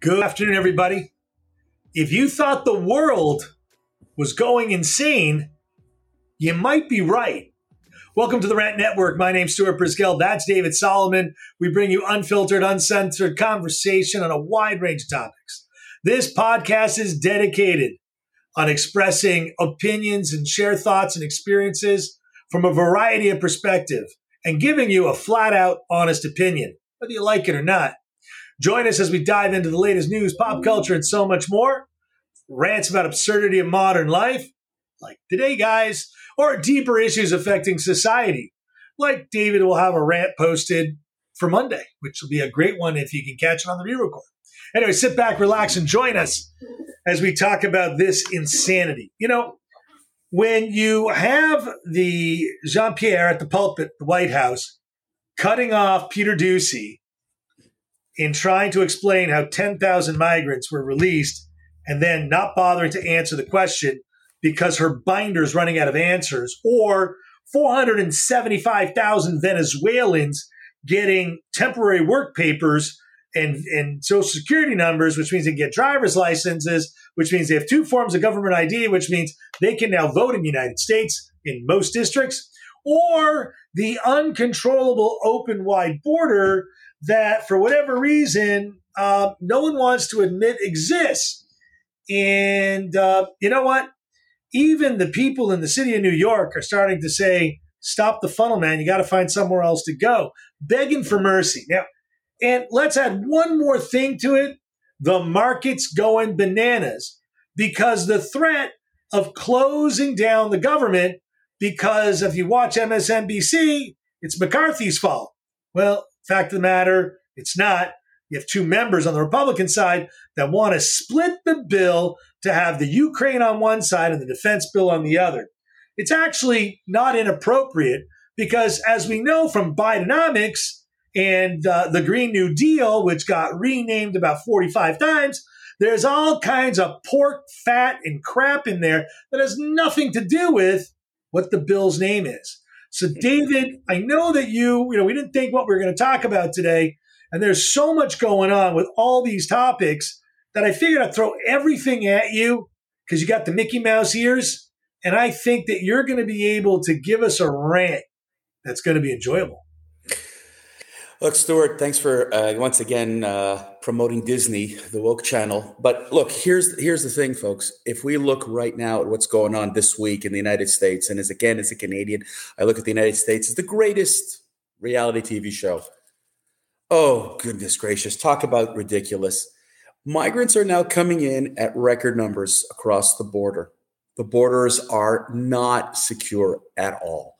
Good afternoon, everybody. If you thought the world was going insane, you might be right. Welcome to the Rant Network. My name's Stuart Brisgell. That's David Solomon. We bring you unfiltered, uncensored conversation on a wide range of topics. This podcast is dedicated on expressing opinions and share thoughts and experiences from a variety of perspective and giving you a flat out honest opinion, whether you like it or not. Join us as we dive into the latest news, pop culture, and so much more. Rants about absurdity of modern life, like today, guys, or deeper issues affecting society, like David will have a rant posted for Monday, which will be a great one if you can catch it on the re record. Anyway, sit back, relax, and join us as we talk about this insanity. You know, when you have the Jean Pierre at the pulpit, the White House, cutting off Peter Doocy in trying to explain how 10,000 migrants were released and then not bothering to answer the question because her binder's running out of answers, or 475,000 Venezuelans getting temporary work papers and, and social security numbers, which means they get driver's licenses, which means they have two forms of government ID, which means they can now vote in the United States in most districts, or the uncontrollable open wide border that for whatever reason, uh, no one wants to admit exists. And uh, you know what? Even the people in the city of New York are starting to say, stop the funnel, man. You got to find somewhere else to go, begging for mercy. Now, and let's add one more thing to it the market's going bananas because the threat of closing down the government, because if you watch MSNBC, it's McCarthy's fault. Well, Fact of the matter, it's not. You have two members on the Republican side that want to split the bill to have the Ukraine on one side and the defense bill on the other. It's actually not inappropriate because, as we know from Bidenomics and uh, the Green New Deal, which got renamed about 45 times, there's all kinds of pork, fat, and crap in there that has nothing to do with what the bill's name is. So, David, I know that you, you know, we didn't think what we were going to talk about today, and there's so much going on with all these topics that I figured I'd throw everything at you because you got the Mickey Mouse ears, and I think that you're going to be able to give us a rant that's going to be enjoyable. Look, Stuart, thanks for uh, once again uh, promoting Disney, the woke channel. But look, here's here's the thing, folks. If we look right now at what's going on this week in the United States, and as again as a Canadian, I look at the United States as the greatest reality TV show. Oh goodness gracious! Talk about ridiculous. Migrants are now coming in at record numbers across the border. The borders are not secure at all.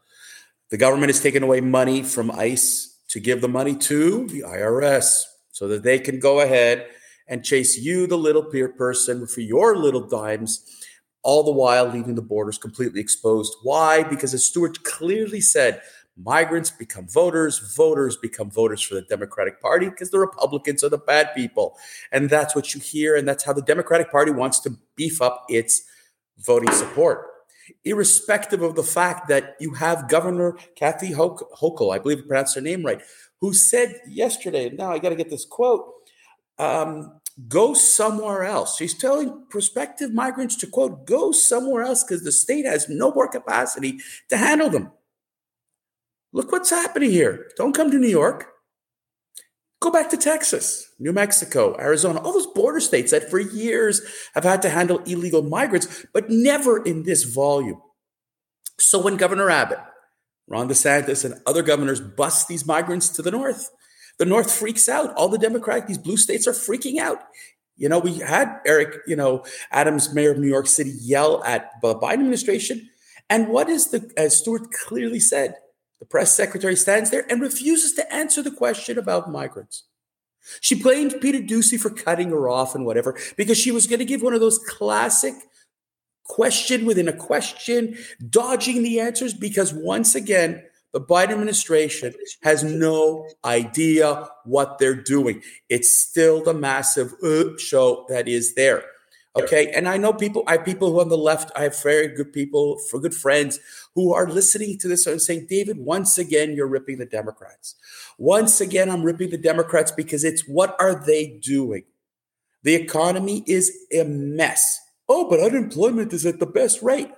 The government has taken away money from ICE to give the money to the IRS so that they can go ahead and chase you, the little peer person, for your little dimes, all the while leaving the borders completely exposed. Why? Because as Stuart clearly said, migrants become voters, voters become voters for the Democratic Party because the Republicans are the bad people. And that's what you hear. And that's how the Democratic Party wants to beef up its voting support irrespective of the fact that you have Governor Kathy Hochul, I believe I pronounced her name right, who said yesterday, now I got to get this quote, um, go somewhere else. She's telling prospective migrants to quote, go somewhere else because the state has no more capacity to handle them. Look what's happening here. Don't come to New York. Go back to Texas, New Mexico, Arizona, all those border states that for years have had to handle illegal migrants, but never in this volume. So when Governor Abbott, Ron DeSantis, and other governors bust these migrants to the north, the north freaks out. All the Democratic, these blue states are freaking out. You know, we had Eric, you know, Adams, mayor of New York City, yell at the Biden administration. And what is the, as Stuart clearly said, the press secretary stands there and refuses to answer the question about migrants. She blamed Peter Doocy for cutting her off and whatever because she was going to give one of those classic question within a question, dodging the answers because once again, the Biden administration has no idea what they're doing. It's still the massive uh, show that is there. Okay. And I know people, I have people who on the left, I have very good people, for good friends who are listening to this and saying, David, once again, you're ripping the Democrats. Once again, I'm ripping the Democrats because it's what are they doing? The economy is a mess. Oh, but unemployment is at the best rate.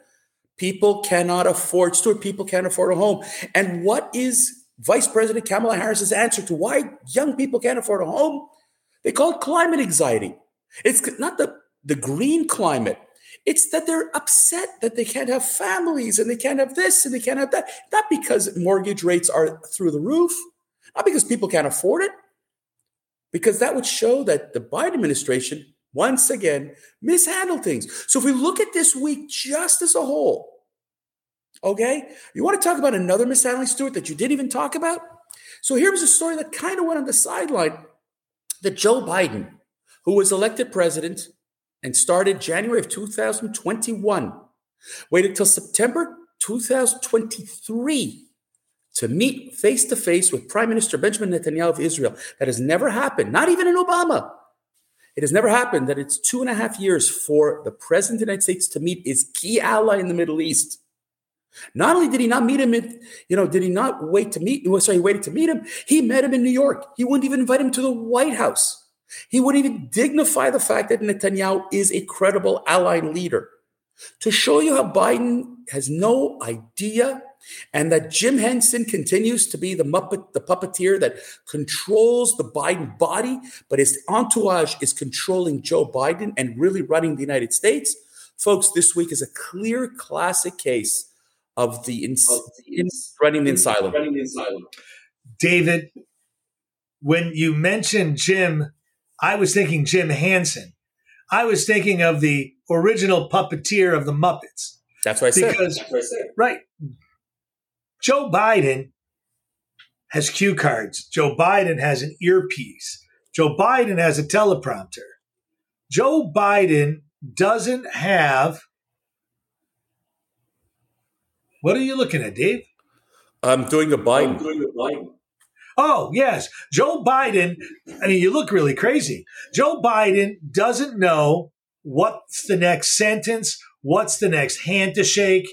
People cannot afford, Stuart, people can't afford a home. And what is Vice President Kamala Harris's answer to why young people can't afford a home? They call it climate anxiety. It's not the, the green climate. It's that they're upset that they can't have families and they can't have this and they can't have that. Not because mortgage rates are through the roof, not because people can't afford it, because that would show that the Biden administration, once again, mishandled things. So if we look at this week just as a whole, okay, you want to talk about another mishandling, Stuart, that you didn't even talk about? So here was a story that kind of went on the sideline that Joe Biden, who was elected president and started January of 2021, waited till September 2023 to meet face to face with Prime Minister Benjamin Netanyahu of Israel. That has never happened, not even in Obama. It has never happened that it's two and a half years for the President of the United States to meet his key ally in the Middle East. Not only did he not meet him, in, you know, did he not wait to meet? Sorry, he waited to meet him. He met him in New York. He wouldn't even invite him to the White House. He wouldn't even dignify the fact that Netanyahu is a credible ally leader. To show you how Biden has no idea and that Jim Henson continues to be the muppet, the puppeteer that controls the Biden body, but his entourage is controlling Joe Biden and really running the United States. Folks, this week is a clear classic case of the, ins- of the ins- running the asylum. Running the asylum. David, when you mentioned Jim, I was thinking Jim Henson. I was thinking of the original puppeteer of the Muppets. That's what I said. Because, right. Joe Biden has cue cards. Joe Biden has an earpiece. Joe Biden has a teleprompter. Joe Biden doesn't have. What are you looking at, Dave? I'm doing a Biden. I'm doing a Biden. Oh, yes. Joe Biden, I mean, you look really crazy. Joe Biden doesn't know what's the next sentence, what's the next hand to shake.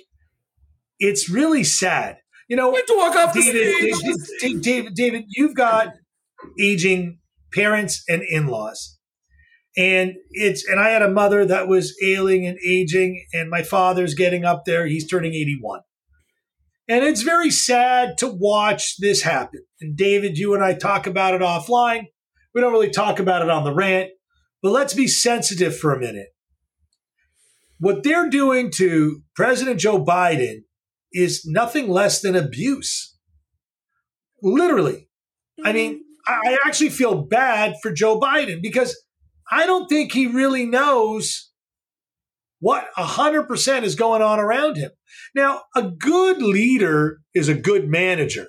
It's really sad. You know, you walk off David, David, David, David, you've got aging parents and in-laws. And it's and I had a mother that was ailing and aging, and my father's getting up there. He's turning 81. And it's very sad to watch this happen. And David, you and I talk about it offline. We don't really talk about it on the rant, but let's be sensitive for a minute. What they're doing to President Joe Biden is nothing less than abuse. Literally. I mean, I actually feel bad for Joe Biden because I don't think he really knows what 100% is going on around him. Now, a good leader is a good manager,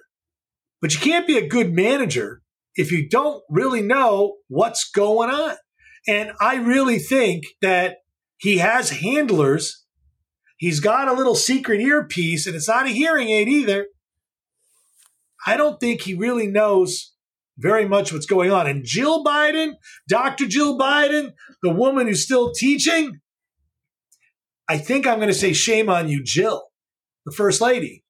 but you can't be a good manager if you don't really know what's going on. And I really think that he has handlers. He's got a little secret earpiece, and it's not a hearing aid either. I don't think he really knows very much what's going on. And Jill Biden, Dr. Jill Biden, the woman who's still teaching, I think I'm going to say shame on you, Jill, the first lady,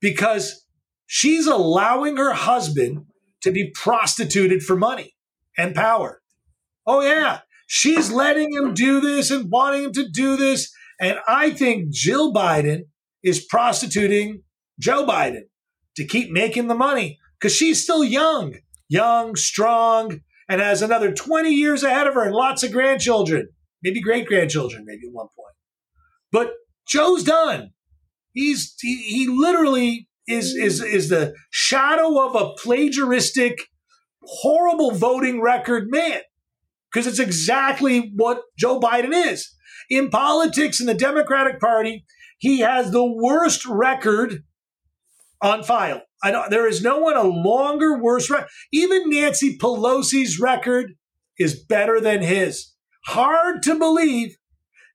because she's allowing her husband to be prostituted for money and power. Oh, yeah. She's letting him do this and wanting him to do this. And I think Jill Biden is prostituting Joe Biden to keep making the money because she's still young, young, strong, and has another 20 years ahead of her and lots of grandchildren, maybe great grandchildren, maybe at one. But Joe's done. He's he, he literally is is is the shadow of a plagiaristic, horrible voting record man. Because it's exactly what Joe Biden is. In politics in the Democratic Party, he has the worst record on file. I don't, there is no one a longer, worse record. Even Nancy Pelosi's record is better than his. Hard to believe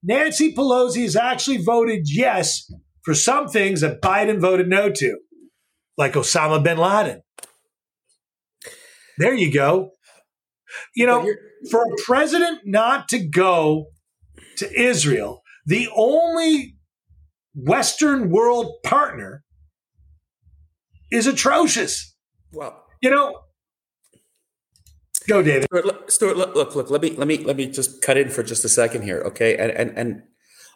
Nancy Pelosi has actually voted yes for some things that Biden voted no to, like Osama bin Laden. There you go. You know, for a president not to go to Israel, the only Western world partner, is atrocious. Well, you know, Go, David. Stuart, look, Stuart, look, look, look, let me let me let me just cut in for just a second here, okay? And and and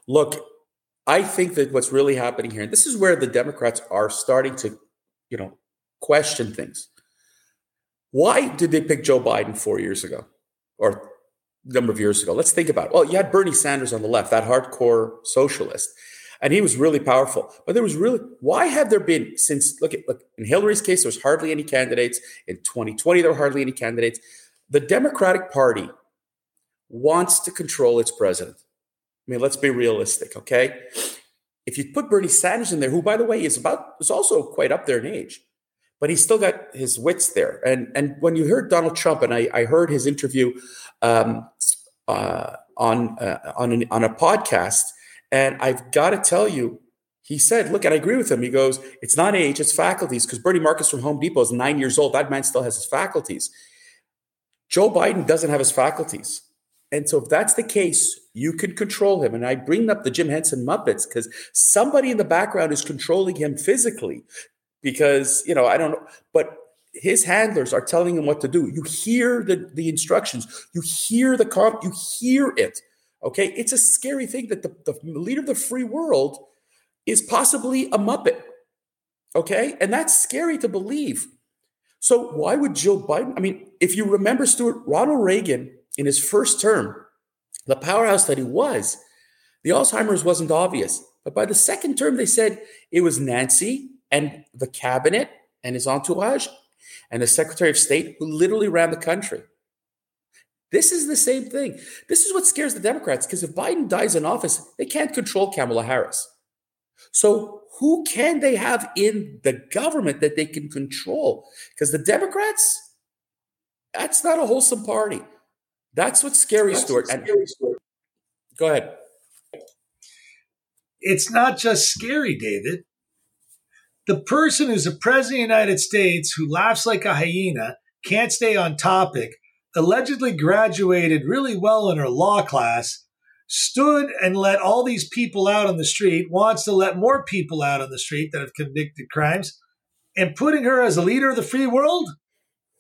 look, I think that what's really happening here, and this is where the Democrats are starting to, you know, question things. Why did they pick Joe Biden four years ago, or number of years ago? Let's think about it. Well, you had Bernie Sanders on the left, that hardcore socialist and he was really powerful. But there was really why have there been since look at look in Hillary's case there was hardly any candidates in 2020 there were hardly any candidates. The Democratic Party wants to control its president. I mean, let's be realistic, okay? If you put Bernie Sanders in there, who by the way is about is also quite up there in age, but he's still got his wits there. And and when you heard Donald Trump, and I, I heard his interview um, uh, on uh, on an, on a podcast and I've got to tell you, he said, look, and I agree with him. He goes, it's not age, it's faculties. Because Bernie Marcus from Home Depot is nine years old. That man still has his faculties. Joe Biden doesn't have his faculties. And so if that's the case, you can control him. And I bring up the Jim Henson Muppets because somebody in the background is controlling him physically. Because, you know, I don't know, but his handlers are telling him what to do. You hear the, the instructions, you hear the comp, you hear it. Okay, it's a scary thing that the, the leader of the free world is possibly a Muppet. Okay, and that's scary to believe. So, why would Joe Biden? I mean, if you remember, Stuart, Ronald Reagan in his first term, the powerhouse that he was, the Alzheimer's wasn't obvious. But by the second term, they said it was Nancy and the cabinet and his entourage and the Secretary of State who literally ran the country. This is the same thing. This is what scares the Democrats because if Biden dies in office, they can't control Kamala Harris. So, who can they have in the government that they can control? Because the Democrats, that's not a wholesome party. That's what's scary, that's Stuart. What's scary, Stuart. Go ahead. It's not just scary, David. The person who's the president of the United States who laughs like a hyena, can't stay on topic, allegedly graduated really well in her law class, stood and let all these people out on the street, wants to let more people out on the street that have convicted crimes, and putting her as a leader of the free world?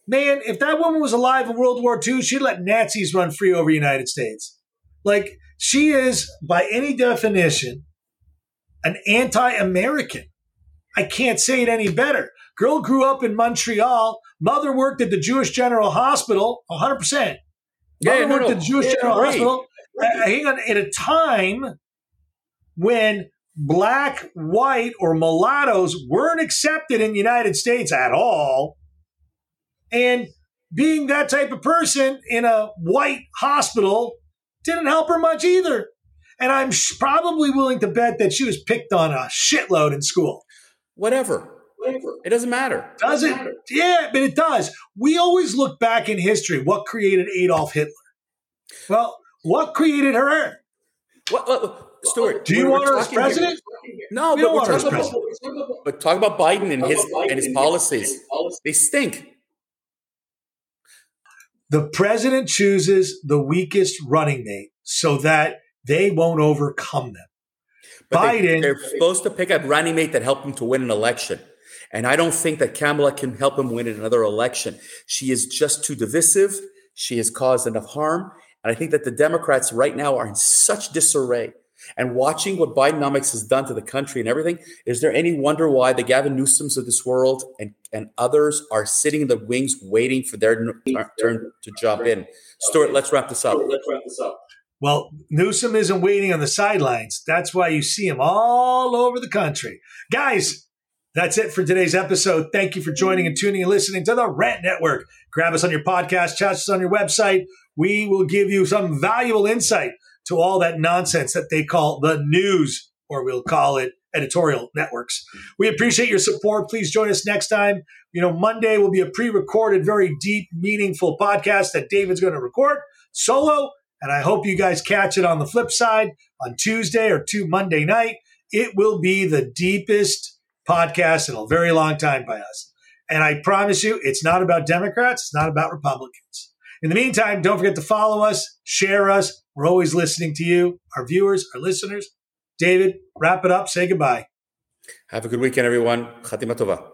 Man, if that woman was alive in World War II, she'd let Nazis run free over the United States. Like, she is, by any definition, an anti American. I can't say it any better. Girl grew up in Montreal. Mother worked at the Jewish General Hospital, 100%. Mother yeah, worked no, at the Jewish yeah, General right. Hospital. Uh, hang on, at a time when black, white, or mulattoes weren't accepted in the United States at all. And being that type of person in a white hospital didn't help her much either. And I'm probably willing to bet that she was picked on a shitload in school. Whatever. It doesn't matter. Does it? Matter. Yeah, but it does. We always look back in history. What created Adolf Hitler? Well, what created her? What, what Stuart? Do you want her as president? No, we but we're talking about, but talk about Biden and his Biden and his policies. They stink. The president chooses the weakest running mate so that they won't overcome them. But Biden, they, are supposed to pick a running mate that helped them to win an election. And I don't think that Kamala can help him win another election. She is just too divisive. She has caused enough harm. And I think that the Democrats right now are in such disarray. And watching what Bidenomics has done to the country and everything, is there any wonder why the Gavin Newsoms of this world and, and others are sitting in the wings waiting for their turn to jump in? Stuart, let's wrap this up. Let's wrap this up. Well, Newsom isn't waiting on the sidelines. That's why you see him all over the country. Guys, that's it for today's episode. Thank you for joining and tuning and listening to the Rant Network. Grab us on your podcast, chat us on your website. We will give you some valuable insight to all that nonsense that they call the news, or we'll call it editorial networks. We appreciate your support. Please join us next time. You know, Monday will be a pre recorded, very deep, meaningful podcast that David's going to record solo. And I hope you guys catch it on the flip side on Tuesday or to Monday night. It will be the deepest podcast in a very long time by us. And I promise you, it's not about Democrats, it's not about Republicans. In the meantime, don't forget to follow us, share us. We're always listening to you, our viewers, our listeners. David, wrap it up, say goodbye. Have a good weekend, everyone. Khatima Tova.